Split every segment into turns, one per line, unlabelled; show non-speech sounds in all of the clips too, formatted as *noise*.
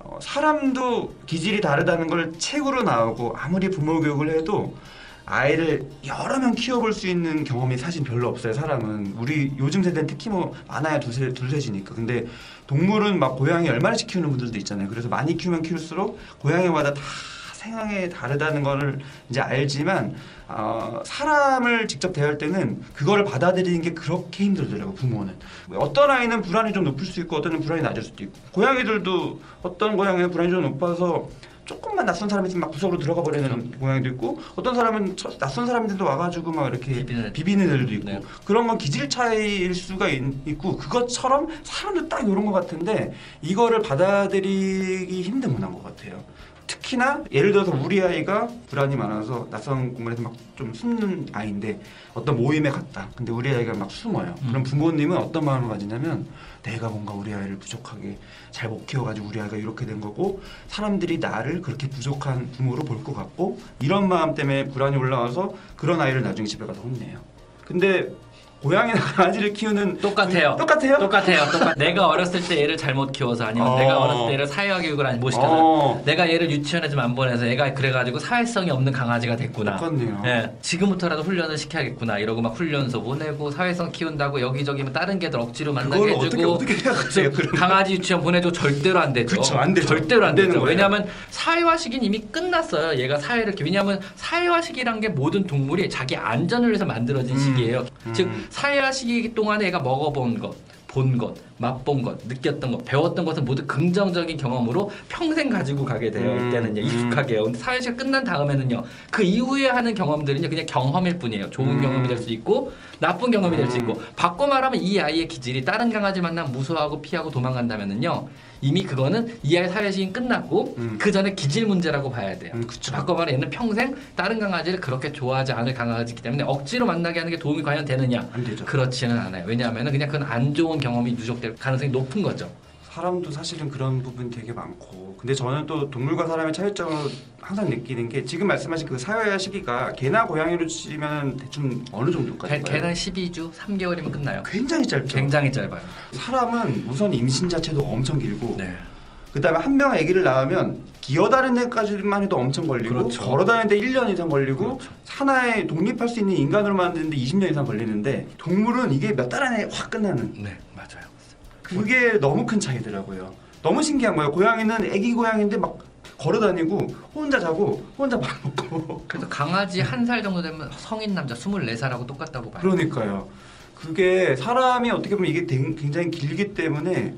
어, 사람도 기질이 다르다는 걸 책으로 나오고 아무리 부모 교육을 해도 아이를 여러 명 키워볼 수 있는 경험이 사실 별로 없어요 사람은. 우리 요즘 세대는 특히 뭐 많아야 두세 둘셋이니까. 근데 동물은 막 고양이 얼마나씩 키우는 분들도 있잖아요. 그래서 많이 키우면 키울수록 고양이마다 다 생황이 다르다는 거를 이제 알지만 어, 사람을 직접 대할 때는 그거를 받아들이는 게 그렇게 힘들더라고 부모는 어떤 아이는 불안이 좀 높을 수 있고 어떤 애는 불안이 낮을 수도 있고 고양이들도 어떤 고양이는 불안이 좀 높아서 조금만 낯선 사람이 있으면 막 구석으로 들어가 버리는 고양이도 있고 어떤 사람은 처- 낯선 사람들도 와가지고 막 이렇게
비비는-
비비는 애들도 있고
네.
그런 건 기질 차이일 수가 있, 고 그것처럼 사람도 딱 이런 것 같은데 이거를 받아들이기 힘든 문화인 것 같아요. 특히나 예를 들어서 우리 아이가 불안이 많아서 낯선 공간에서 막 좀 숨는 아이인데 어떤 모임에 갔다. 근데 우리 아이가 막 숨어요.
음.
그럼 부모님은 어떤 마음을 가지냐면 내가 뭔가 우리 아이를 부족하게 잘 못 키워가지고 우리 아이가 이렇게 된 거고 사람들이 나를 그렇게 부족한 부모로 볼 것 같고 이런 마음 때문에 불안이 올라와서 그런 아이를 나중에 집에 가서 혼내요. 근데 고양이나 강아지를 키우는
똑같아요.
똑같아요?
똑같아요. 똑같. 내가 어렸을 때 얘를 잘못 키워서 아니면
어.
내가 어렸을 때 얘를 사회화 교육을 못 시켜서
어,
내가 얘를 유치원에 좀 안 보내서 얘가 그래가지고 사회성이 없는 강아지가 됐구나.
똑같네요.
예, 지금부터라도 훈련을 시켜야겠구나. 이러고 막 훈련소 보내고 사회성 키운다고 여기저기 뭐 다른 개들 억지로 만나게
그걸 어떻게
해주고
어떻게 생각하세요? 그럼
강아지 유치원 보내도 절대로 안 되죠.
그쵸, 안 되죠.
절대로 안
안
되죠. 왜냐하면 사회화 시기는 이미 끝났어요. 얘가 사회를 이렇게 왜냐하면 사회화 시기란 게 모든 동물이 자기 안전을 위해서 만들어진
음.
시기예요.
음.
즉 사회화 시기 동안에 얘가 먹어본 것, 본 것, 맛본 것, 느꼈던 것, 배웠던 것은 모두 긍정적인 경험으로 평생 가지고 가게 돼요.
음.
이때는 이제
음.
익숙하게요. 근데 사회 시가 끝난 다음에는요. 그 이후에 하는 경험들은요. 그냥 경험일 뿐이에요. 좋은
음.
경험이 될 수 있고 나쁜 경험이 될수
음.
있고 바꿔 말하면 이 아이의 기질이 다른 강아지 만나면 무서워하고 피하고 도망간다면은요. 이미 그거는 이 아이 사회식이 끝났고
음.
그 전에 기질 문제라고 봐야 돼요.
음, 그쵸.
바꿔 말하면 얘는 평생 다른 강아지를 그렇게 좋아하지 않을 강아지이기 때문에 억지로 만나게 하는 게 도움이 과연 되느냐?
안 되죠.
그렇지는 않아요. 왜냐하면 그냥 그건 안 좋은 경험이 누적될 가능성이 높은 거죠.
사람도 사실은 그런 부분 되게 많고 근데 저는 또 동물과 사람의 차이점을 항상 느끼는 게 지금 말씀하신 그 사회화 시기가 개나 고양이로 치면 대충 어느 정도까지
개, 개는 12주, 3개월이면 끝나요.
굉장히 짧죠.
굉장히 짧아요.
사람은 우선 임신 자체도 엄청 길고
네.
그다음에 한 명 아기를 낳으면 기어다니는 데까지만 해도 엄청 걸리고
그렇죠.
걸어다니는데 1년 이상 걸리고
그렇죠.
하나에 독립할 수 있는 인간으로 만드는데 20년 이상 걸리는데 동물은 이게 몇 달 안에 확 끝나는
네.
그게 너무 큰 차이더라고요. 너무 신기한 거예요. 고양이는 애기 고양이인데 막 걸어다니고 혼자 자고 혼자 밥 먹고 *laughs*
그래서 강아지 한 살 정도 되면 성인 남자 24살하고 똑같다고 봐요.
그러니까요. 그게 사람이 어떻게 보면 이게 댕- 굉장히 길기 때문에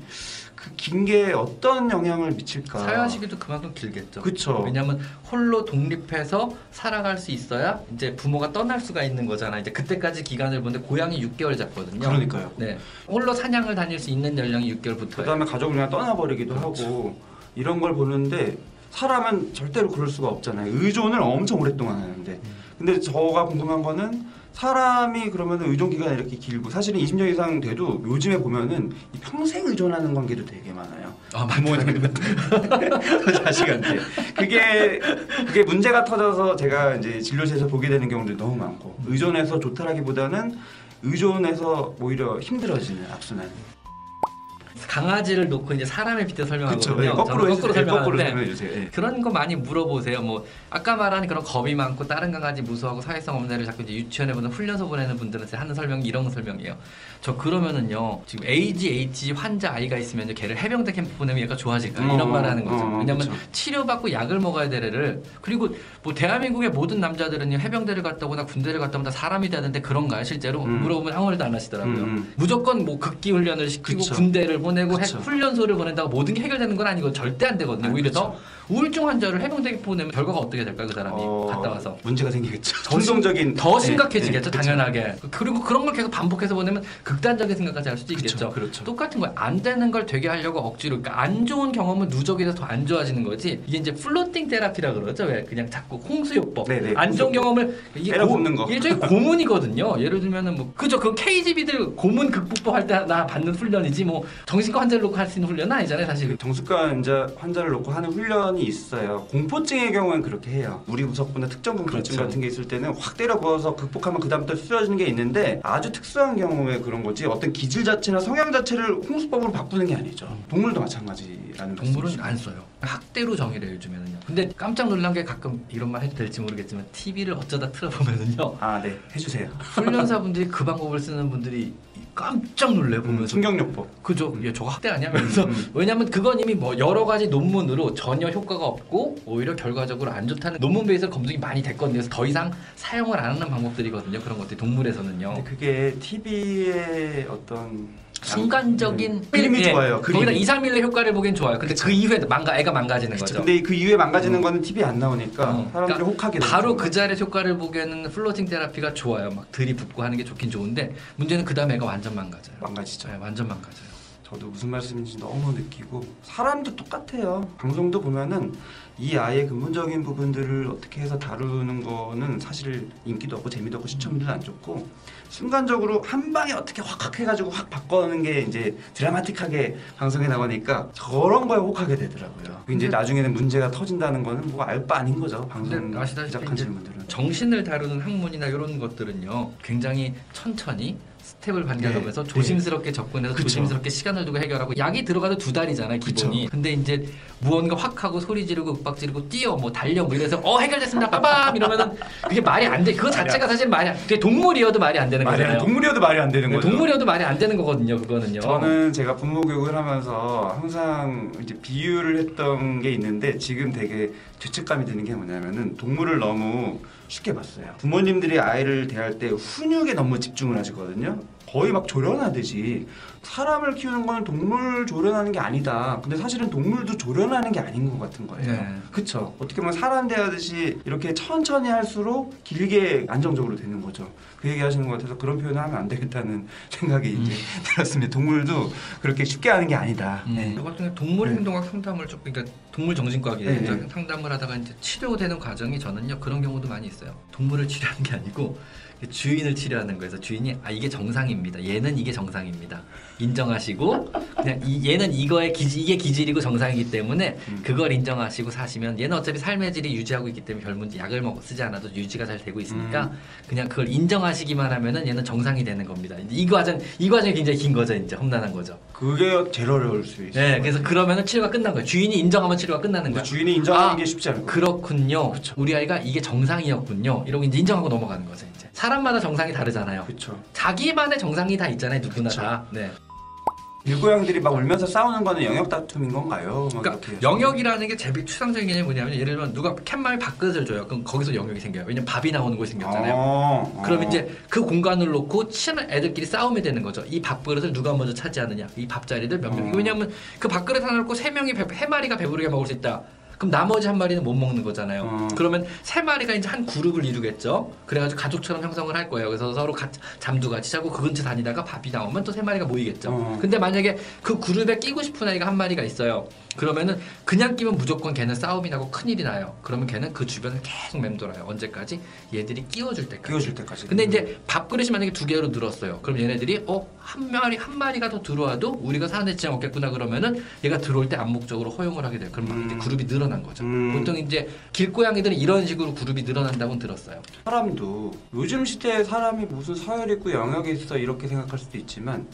그 긴 게 어떤 영향을 미칠까?
사회화 시기도 그만큼 길겠죠.
그쵸.
왜냐하면 홀로 독립해서 살아갈 수 있어야 이제 부모가 떠날 수가 있는 거잖아. 이제 그때까지 기간을 보는데 고양이 6개월 잡거든요.
그러니까요.
네. 홀로 사냥을 다닐 수 있는 연령이 6개월부터예요.
그다음에 가족을 그냥 떠나버리기도
그렇죠.
하고 이런 걸 보는데 사람은 절대로 그럴 수가 없잖아요. 의존을 엄청 오랫동안 하는데.
음.
근데 저가 궁금한 거는 사람이 그러면 의존 기간이 이렇게 길고 사실은 20년 이상 돼도 요즘에 보면은 이 평생 의존하는 관계도 되게 많아요.
아,
부모님 *laughs* 자식한테 그게 그게 문제가 터져서 제가 이제 진료실에서 보게 되는 경우도 너무 많고 의존해서 좋다라기보다는 의존해서 오히려 힘들어지는 악순환.
강아지를 놓고 이제 사람의 빗대 설명하거든요.
그렇죠. 거꾸로
저는
해주세요. 거꾸로
설명하는데
설명해 주세요. 예.
그런 거 많이 물어보세요. 뭐 아까 말한 그런 겁이 많고 다른 강아지 무서워하고 사회성 없는 애를 자꾸 이제 유치원에 보내 훈련소 보내는 분들한테 하는 설명이 이런 설명이에요. 저 그러면은요 지금 AGH 환자 아이가 있으면 걔를 해병대 캠프 보내면 얘가 좋아질까
어,
이런 말을 하는 거죠.
어,
왜냐면
그쵸.
치료받고 약을 먹어야 될 애를 그리고 뭐 대한민국의 모든 남자들은요 해병대를 갔다 오거나 군대를 갔다 오면 다 사람이 되는데 그런가요 실제로
음.
물어보면 아무 말도 안 하시더라고요.
음, 음.
무조건 뭐 극기 훈련을 시키고
그쵸.
군대를 보내 고 해-
그쵸.
훈련소를 보낸다고 모든 게 해결되는 건 아니고 절대 안 되거든요.
아,
오히려
그쵸.
더 우울증 환자를 해병대 보내면 결과가 어떻게 될까요? 그 사람이
어,
갔다 와서
문제가 생기겠죠. 전동적인
더
네,
심각해지겠죠
네, 그쵸.
당연하게 그리고 그런 걸 계속 반복해서 보내면 극단적인 생각까지 할 수도 있겠죠
그렇죠.
똑같은 거예요 안 되는 걸 되게 하려고 억지로 그러니까 안 좋은 경험은 누적이 돼서 더안 좋아지는 거지 이게 이제 flooding therapy라 그러죠 왜 그냥 자꾸 홍수요법
네, 네,
안 좋은. 경험을 이게
붓는 거.
일종의 고문이거든요 예를 들면은 뭐 그죠 그 KGB들 고문 극복법 할 때 나 받는 훈련이지 뭐 정신과 환자를 놓고 할 수 있는 훈련은 아니잖아요, 사실.
그 정신과 환자, 환자를 놓고 하는 훈련이 있어요. 공포증의 경우는 그렇게 해요. 우리 구석보다 특정 공포증
그렇죠.
같은 게 있을 때는 확 때려 부어서 극복하면 그 다음부터 쓰러지는 게 있는데 아주 특수한 경우에 그런 거지 어떤 기질 자체나 성향 자체를 홍수법으로 바꾸는 게 아니죠. 동물도 마찬가지라는
동물은. 안 써요. 학대로 정의를 요즘에는요. 근데 깜짝 놀란 게 가끔 이런 말 해도 될지 모르겠지만 TV를 어쩌다 틀어보면은요.
아, 네. 해주세요.
훈련사분들이 그 방법을 쓰는 분들이 깜짝 놀래
음,
보면서
충격요법.
그죠? 얘 저거 학대 아니야? 면서
음.
왜냐면 그건 이미 뭐 여러 가지 논문으로 전혀 효과가 없고 오히려 결과적으로 안 좋다는 논문 베이스로 검증이 많이 됐거든요. 그래서 더 이상 사용을 안 하는 방법들이거든요. 그런 것들이 동물에서는요.
근데 그게 TV의 어떤
순간적인
음, 그림이
예,
좋아요.
거기다
그림이.
2, 3일의 효과를 보기엔 좋아요. 근데 그 이후에 망가 애가 망가지는
그쵸.
거죠.
근데 그 이후에 망가지는 거는 TV에 안 나오니까
어,
사람들이
그러니까
혹하게 되는
바로. 그 자리에 효과를 보기에는 플로팅 테라피가 좋아요. 막 들이붓고 하는 게 좋긴 좋은데 문제는 그 다음에 애가 완전 망가져요.
망가지죠.
네, 완전 망가져요.
저도 무슨 말씀인지 너무 느끼고 사람도 똑같아요. 방송도 보면은 이 아이의 근본적인 부분들을 어떻게 해서 다루는 거는 사실 인기도 없고 재미도 없고 시청률도 안 좋고 순간적으로 한 방에 어떻게 확확 해가지고 확 바꿔는 게 이제 드라마틱하게 방송에 나오니까 저런 거에 혹하게 되더라고요. 그 이제
근데-
나중에는 문제가 터진다는 거는 뭐 알 바 아닌 거죠. 방송
아시다시피 이제
분들은.
정신을 다루는 학문이나 이런 것들은요 굉장히 천천히 스텝을 반겨가면서
네.
조심스럽게 접근해서
그쵸.
조심스럽게 시간을 두고 해결하고 약이 들어가도 두 달이잖아요 기본이 근데 이제 무언가 확 하고 소리 지르고 윽박 지르고 뛰어 뭐 달려 뭐 이래서 어 해결됐습니다 빠밤 이러면은 그게 말이 안 돼 그거 자체가 사실 말이 안 그게 동물이어도 말이 안 되는
안,
거잖아요
동물이어도 말이 안 되는
네,
거죠.
동물이어도 말이 안 되는 거거든요 그거는요
저는 제가 부모 교육을 하면서 항상 이제 비유를 했던 게 있는데 지금 되게 죄책감이 드는 게 뭐냐면은 동물을 너무 쉽게 봤어요. 부모님들이 아이를 대할 때 훈육에 너무 집중을 하시거든요. 거의 막 조련하듯이 사람을 키우는 건 동물 조련하는 게 아니다. 근데 사실은 동물도 조련하는 게 아닌 것 같은 거예요.
네.
그쵸? 어떻게 보면 사람 대하듯이 이렇게 천천히 할수록 길게 안정적으로 되는 거죠. 그 얘기 하시는 것 같아서 그런 표현을 하면 안 되겠다는 *laughs* 생각이 이제 들었습니다. 동물도 그렇게 쉽게 하는 게 아니다.
음.
네.
저 같은 경우 동물
네.
행동학 상담을 좀 그러니까 동물 정신과학에
네, 네.
상담을 하다가 이제 치료되는 과정이 저는요 그런 경우도 많이 있어요. 동물을 치료하는 게 아니고 주인을 치료하는 거에서 주인이 아 이게 정상입니다. 얘는 이게 정상입니다. 인정하시고 그냥 이, 얘는 이거의 기질 이게 기질이고 정상이기 때문에
음.
그걸 인정하시고 사시면 얘는 어차피 삶의 질이 유지하고 있기 때문에 별 문제 약을 먹 쓰지 않아도 유지가 잘 되고 있으니까
음.
그냥 그걸 인정하시기만 하면은 얘는 정상이 되는 겁니다. 이 과정 이 과정이 굉장히 긴 거죠, 이제 험난한 거죠.
그게 제일 어려울 수 있어요.
네, 그래서 그러면은 치료가 끝난 거예요. 주인이 인정하면 치료가 끝나는 거야.
주인이 인정하는
아,
게 쉽지 않고.
그렇군요. 우리 아이가 이게 정상이었군요. 이러고 이제 인정하고 넘어가는 거죠, 이제. 사람마다 정상이 다르잖아요.
그렇죠.
자기만의 정 상이 다 있잖아요, 누구나
그쵸.
다. 네.
일고양들이 막 울면서 싸우는 거는 영역 다툼인 건가요? 막
그러니까 영역이라는 게 제일 추상적인 개념이 뭐냐면 예를 들면 누가 캔말 밥그릇을 줘요. 그럼 거기서 영역이 생겨요. 왜냐면 밥이 나오는 곳이 생겼잖아요.
어,
그럼
어.
이제 그 공간을 놓고 친한 애들끼리 싸움이 되는 거죠. 이 밥그릇을 누가 먼저 차지하느냐. 이 밥자리를 몇 명.
어.
왜냐면 그 밥그릇 하나 놓고 세 명이 배, 세 마리가 배부르게 먹을 수 있다. 그럼 나머지 한 마리는 못 먹는 거잖아요.
어.
그러면 세 마리가 이제 한 그룹을 이루겠죠. 그래가지고 가족처럼 형성을 할 거예요. 그래서 서로 같이 잠도 같이 자고 그 근처 다니다가 밥이 나오면 또 세 마리가 모이겠죠.
어.
근데 만약에 그 그룹에 끼고 싶은 아이가 한 마리가 있어요. 그러면은 그냥 끼면 무조건 걔는 싸움이 나고 큰일이 나요. 그러면 걔는 그 주변을 계속 맴돌아요. 언제까지? 얘들이 끼워줄 때까지.
끼워줄 때까지.
근데 이제 밥그릇이 만약에 두 개로 늘었어요. 그럼 얘네들이 어 한 마리 한 마리가 더 들어와도 우리가 사는 데 지장 없겠구나 그러면은 얘가 들어올 때 암묵적으로 허용을 하게 돼요. 그럼 막
음.
이제 그룹이 늘어 난 거죠.
음.
보통 이제 길고양이들은 이런 식으로 그룹이 늘어난다고 들었어요.
사람도 요즘 시대에 사람이 무슨 서열 있고 영역이 있어 이렇게 생각할 수도 있지만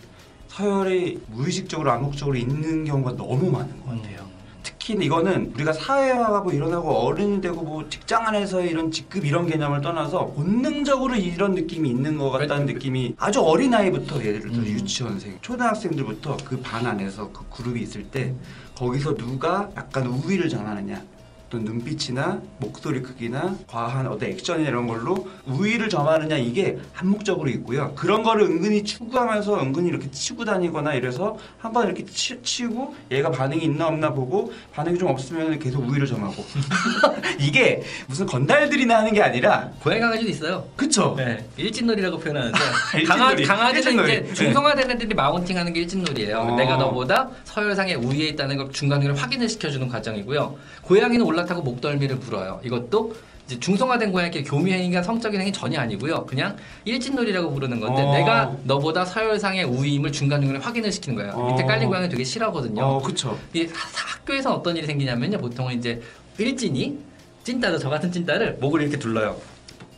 서열이 무의식적으로 암묵적으로 있는 경우가 너무 많은 것 같아요. 특히 이거는 우리가 사회화하고 일어나고 어른이 되고 뭐 직장 안에서 이런 직급 이런 개념을 떠나서 본능적으로 이런 느낌이 있는 것 같다는 느낌이 아주 어린 아이부터 예를 들어
음.
유치원생, 초등학생들부터 그 반 안에서 그 그룹이 있을 때 거기서 누가 약간 우위를 점하느냐 또 눈빛이나 목소리 크기나 과한 어떤 액션 이런 걸로 우위를 점하느냐 이게 한목적으로 있고요. 그런 거를 은근히 추구하면서 은근히 이렇게 치고 다니거나 이래서 한번 이렇게 치, 치고 얘가 반응이 있나 없나 보고 반응이 좀 없으면 계속 우위를 점하고 *laughs* 이게 무슨 건달들이나 하는 게 아니라
고양이 강아지도 있어요.
그쵸?
네, 일진놀이라고 표현하는데 *laughs*
일진놀이,
강아, 강아지는. 이제 중성화된 애들이 마운팅하는 게 일진놀이에요.
어.
내가 너보다 서열상에 우위에 있다는 걸 중간중간 확인을 시켜주는 과정이고요. 고양이는 올라 타고 목덜미를 불어요. 이것도 이제 중성화된 고양이끼리 교미행위가 성적인 행위 전혀 아니고요. 그냥 일진놀이라고 부르는 건데
어.
내가 너보다 서열상의 우위임을 중간중간에 확인을 시키는 거예요.
어.
밑에 깔린 고양이 되게 싫어하거든요.
어,
하- 학교에서 어떤 일이 생기냐면요. 보통은 이제 일진이 찐따도 저 같은 찐따를 목을 이렇게 둘러요.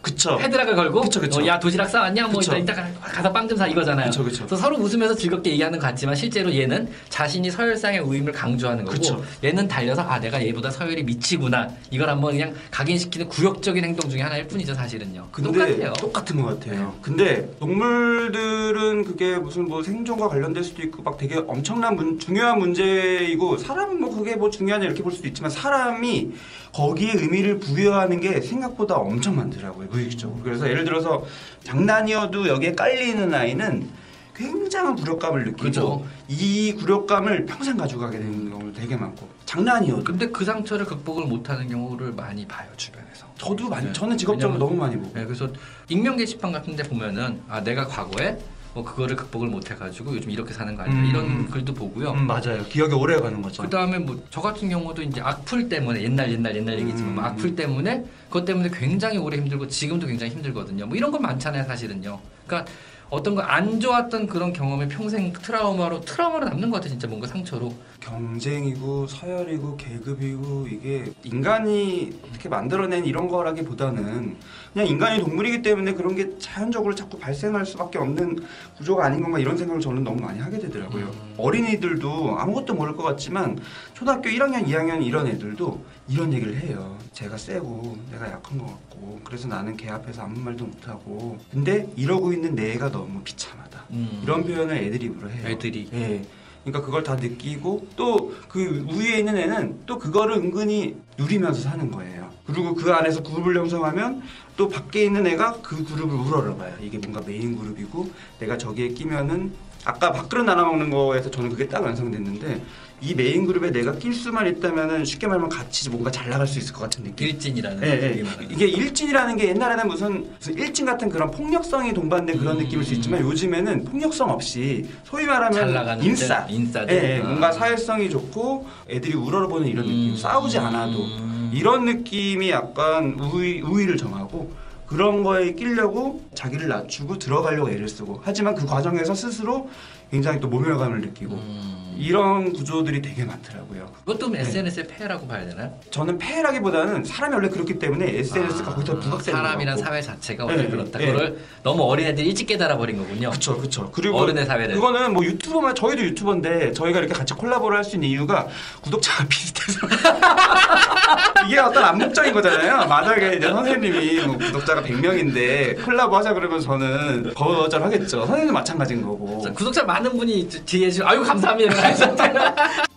그쵸.
헤드락을 걸고
그쵸, 그쵸.
어, 야 도시락 싸왔냐? 뭐
그쵸.
이따 이따 가서 빵 좀 사 이거잖아요.
그쵸, 그쵸.
그래서 서로 웃으면서 즐겁게 얘기하는 것 같지만 실제로 얘는 자신이 서열상의 우임을 강조하는 거고
그쵸.
얘는 달려서 아 내가 얘보다 서열이 미치구나 이걸 한번 그냥 각인시키는 구역적인 행동 중에 하나일 뿐이죠 사실은요. 똑같아요.
똑같은 것 같아요. 근데 동물들은 그게 무슨 뭐 생존과 관련될 수도 있고 막 되게 엄청난 문, 중요한 문제이고 사람은 뭐 그게 뭐 중요하냐 이렇게 볼 수도 있지만 사람이 거기에 의미를 부여하는 게 생각보다 엄청 많더라고요 무의식적으로. 그래서 예를 들어서 장난이어도 여기에 깔리는 아이는 굉장한 굴욕감을 느끼고
그죠.
이 굴욕감을 평생 가지고 가게 되는 경우도 되게 많고 장난이어도
근데 그 상처를 극복을 못하는 경우를 많이 봐요 주변에서.
저도 많이
네.
저는 직업적으로
왜냐면-
너무 많이 보고
네, 그래서 익명 게시판 같은 데 보면은 아 내가 과거에 뭐 그거를 극복을 못해가지고 요즘 이렇게 사는 거 아니야
음.
이런 글도 보고요.
음, 맞아요 기억이 오래 가는 거죠
그 다음에 뭐 저 같은 경우도 이제 악플 때문에 옛날 옛날 옛날 얘기지만 뭐
음.
악플 때문에 그것 때문에 굉장히 오래 힘들고 지금도 굉장히 힘들거든요. 뭐 이런 거 많잖아요, 사실은요. 그러니까 어떤 거 안 좋았던 그런 경험이 평생 트라우마로 트라우마로 남는 것 같아 진짜 뭔가 상처로.
경쟁이고 서열이고 계급이고 이게 인간이 어떻게 만들어낸 이런 거라기보다는 그냥 인간이 동물이기 때문에 그런 게 자연적으로 자꾸 발생할 수밖에 없는 구조가 아닌 건가 이런 생각을 저는 너무 많이 하게 되더라고요.
음.
어린이들도 아무것도 모를 것 같지만 초등학교 1학년, 2학년 이런 애들도 이런 얘기를 해요. 제가 세고 내가 약한 것 같고 그래서 나는 걔 앞에서 아무 말도 못하고 근데 이러고 있는 내가 너무 비참하다.
음.
이런 표현을 애들이 입으로 해요.
애들이.
예. 그러니까 그걸 다 느끼고 또 그 위에 있는 애는 또 그거를 은근히 누리면서 사는 거예요. 그리고 그 안에서 그룹을 형성하면 또 밖에 있는 애가 그 그룹을 우러러봐요. 이게 뭔가 메인 그룹이고 내가 저기에 끼면은 아까 밥그릇 나눠 먹는 거에서 저는 그게 딱 완성됐는데 이 메인 그룹에 내가 낄 수만 있다면은 쉽게 말하면 같이 뭔가 잘 나갈 수 있을 것 같은 느낌.
일진이라는. 얘기 말하는
이게 일진이라는 게 옛날에는 무슨, 무슨 일진 같은 그런 폭력성이 동반된 그런
음.
느낌일 수 있지만 요즘에는 폭력성 없이 소위
잘
말하면
나가는
인싸.
인싸들.
예, 예.
아.
뭔가 사회성이 좋고 애들이 우러러보는 이런 느낌.
음.
싸우지 않아도
음.
이런 느낌이 약간 우위, 우위를 정하고 그런 거에 끼려고 자기를 낮추고 들어가려고 애를 쓰고 하지만 그 과정에서 스스로 굉장히 또 모멸감을 느끼고
음.
이런 구조들이 되게 많더라고요.
그것도
네.
SNS의 폐해라고 봐야 되나요?
저는 폐라기보다는 사람이 원래 그렇기 때문에 SNS가
아,
거기서 부각되는
사람이란
거고.
사회 자체가 원래
네,
그렇다.
네.
그걸 너무 어린 애들이 일찍 깨달아 버린 거군요.
그쵸 그쵸 그리고
어른의 사회를.
그거는 뭐 유튜버만 저희도 유튜버인데 저희가 이렇게 같이 콜라보를 할 수 있는 이유가 구독자가 *laughs* 비슷해서 *laughs* 이게 어떤 암묵적인 거잖아요 만약에 이제 선생님이 뭐 구독자가 100명인데 콜라보 하자 그러면 저는 거절하겠죠 선생님도 마찬가지인 거고
자, 구독자 많은 분이 저- 뒤에 주 아유 감사합니다. *laughs*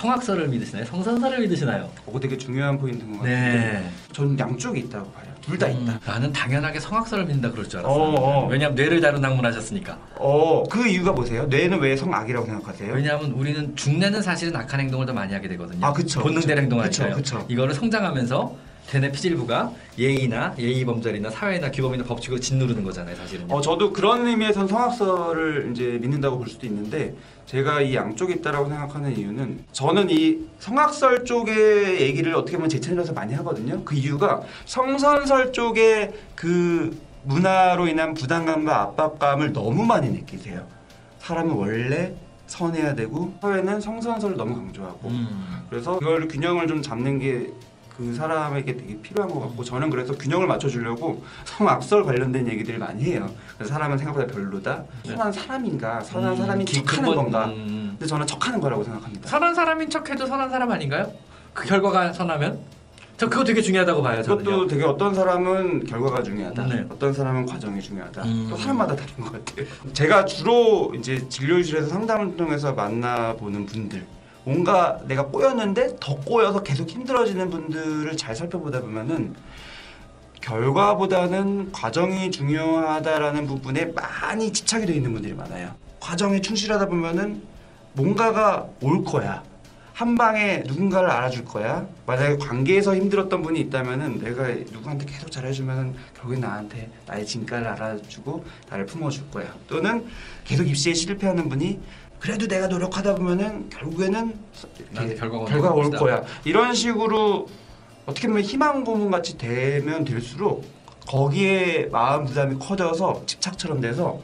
성악설을 믿으시나요? 성선설을 믿으시나요?
그거 되게 중요한 포인트인 것 같은데
네.
저는 양쪽이 있다고 봐요 둘 다 있다
음, 나는 당연하게 성악설을 믿는다 그럴 줄 알았어요.
어, 어.
왜냐하면 뇌를 다룬 학문 하셨으니까.
어, 그 이유가 뭐세요? 뇌는 왜 성악이라고 생각하세요?
왜냐하면 우리는 중뇌는 사실은 악한 행동을 더 많이 하게 되거든요.
아, 그쵸,
본능대로
그쵸.
행동하니까요.
그쵸, 그쵸.
이거를 성장하면서 대뇌 피질부가 예의나 예의 범절이나 사회나 규범이나 법칙을 짓누르는 거잖아요, 사실은.
어, 저도 그런 의미에선 성악설을 이제 믿는다고 볼 수도 있는데 제가 이 양쪽에 있다라고 생각하는 이유는 저는 이 성악설 쪽의 얘기를 어떻게 보면 제 채널에서 많이 하거든요. 그 이유가 성선설 쪽의 그 문화로 인한 부담감과 압박감을 너무 많이 느끼세요. 사람은 원래 선해야 되고 사회는 성선설을 너무 강조하고
음.
그래서 그걸 균형을 좀 잡는 게 그 사람에게 되게 필요한 것 같고 저는 그래서 균형을 맞춰주려고 성악설 관련된 얘기들을 많이 해요. 그래서 사람은 생각보다 별로다.
네.
선한 사람인가? 선한 사람이
기-
척하는 건가?
음.
근데 저는 척하는 거라고 생각합니다.
선한 사람인 척해도 선한 사람 아닌가요? 그 결과가 선하면? 저 그거 되게 중요하다고 봐요, 저는요.
그것도 되게 어떤 사람은 결과가 중요하다.
네.
어떤 사람은 과정이 중요하다.
음.
또 사람마다 다른 것 같아요. 제가 주로 이제 진료실에서 상담을 통해서 만나보는 분들, 뭔가 내가 꼬였는데 더 꼬여서 계속 힘들어지는 분들을 잘 살펴보다 보면은 결과보다는 과정이 중요하다라는 부분에 많이 집착이 되어 있는 분들이 많아요. 과정에 충실하다 보면은 뭔가가 올 거야. 한 방에 누군가를 알아줄 거야. 만약에 관계에서 힘들었던 분이 있다면은 내가 누구한테 계속 잘해주면은 결국엔 나한테 나의 진가를 알아주고 나를 품어줄 거야. 또는 계속 입시에 실패하는 분이 그래도 내가 노력하다 보면은 결국에는
결과가
결과가 올
것이다.
거야. 이런 식으로 어떻게 보면 희망 고문 같이 되면 될수록 거기에 마음 부담이 커져서 집착처럼 돼서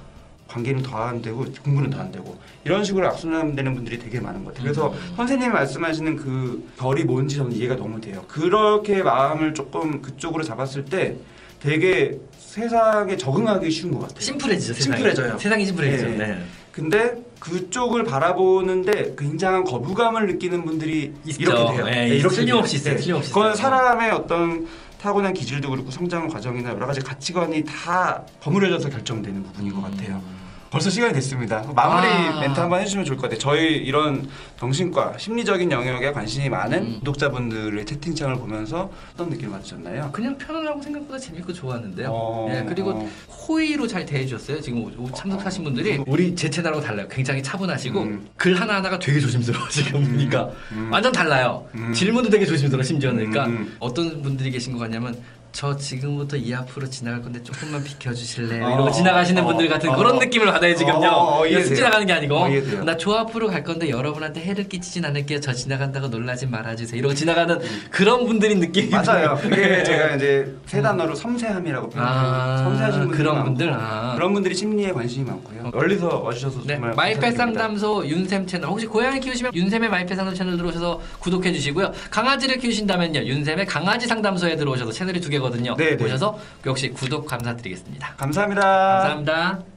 관계는 더 안 되고 공부는 더 안 되고 이런 식으로 악순환되는 분들이 되게 많은 것 같아요. 그래서
음.
선생님이 말씀하시는 그 결이 뭔지 저는 이해가 너무 돼요. 그렇게 마음을 조금 그쪽으로 잡았을 때 되게 세상에 적응하기 쉬운 것 같아요.
심플해지죠 세상이.
심플해져요.
세상이 심플해지죠.
네.
네.
근데 그쪽을 바라보는데 굉장한 거부감을 느끼는 분들이
있죠.
이렇게 돼요.
네,
네, 이렇게
틀림없이. 있어요. 틀림없이
그건
있어요.
사람의 어떤 타고난 기질도 그렇고 성장 과정이나 여러 가지 가치관이 다 버무려져서 결정되는 부분인 것 같아요. 벌써 시간이 됐습니다. 마무리
아.
멘트 한번 해주시면 좋을 것 같아요. 저희 이런 정신과 심리적인 영역에 관심이 많은
음.
구독자분들의 채팅창을 보면서 어떤 느낌을 받으셨나요?
그냥 편안하고 생각보다 재밌고 좋았는데요.
어.
네, 그리고 호의로 잘 대해주셨어요. 지금 오- 참석하신 분들이 우리 제 채널하고 달라요. 굉장히 차분하시고
음.
글 하나 하나가 되게 조심스러워 지금 보니까
음.
완전 달라요.
음.
질문도 되게 조심스러워 심지어는 그러니까
음.
어떤 분들이 계신 것 같냐면. 저 지금부터 이 앞으로 지나갈 건데 조금만 비켜주실래요?
어,
이러고 지나가시는
어,
분들 같은
어.
그런 느낌을 받아요 지금요.
어, 어.
쓱 지나가는 게 아니고
어.
나저 앞으로 갈 건데 여러분한테 해를 끼치진 않을게요. 저 지나간다고 놀라지 말아주세요. 이러고 지나가는 그런 분들인 느낌이
맞아요. 그게 제가 이제 세 단어로 섬세함이라고 표현해요.
아,
섬세하신 분들이
그런 분들? 아.
그런 분들이 심리에 관심이 많고요. 멀리서 와주셔서
네,
정말
마이펫
감사드립니다.
상담소 윤샘 채널 혹시 고양이 키우시면 윤샘의 마이펫 상담 채널 들어오셔서 구독해 주시고요. 강아지를 키우신다면요 윤샘의 강아지 상담소에 들어오셔서 채널이 두 개 거든요.
네, 네.
오셔서 역시 구독 감사드리겠습니다.
감사합니다.
감사합니다.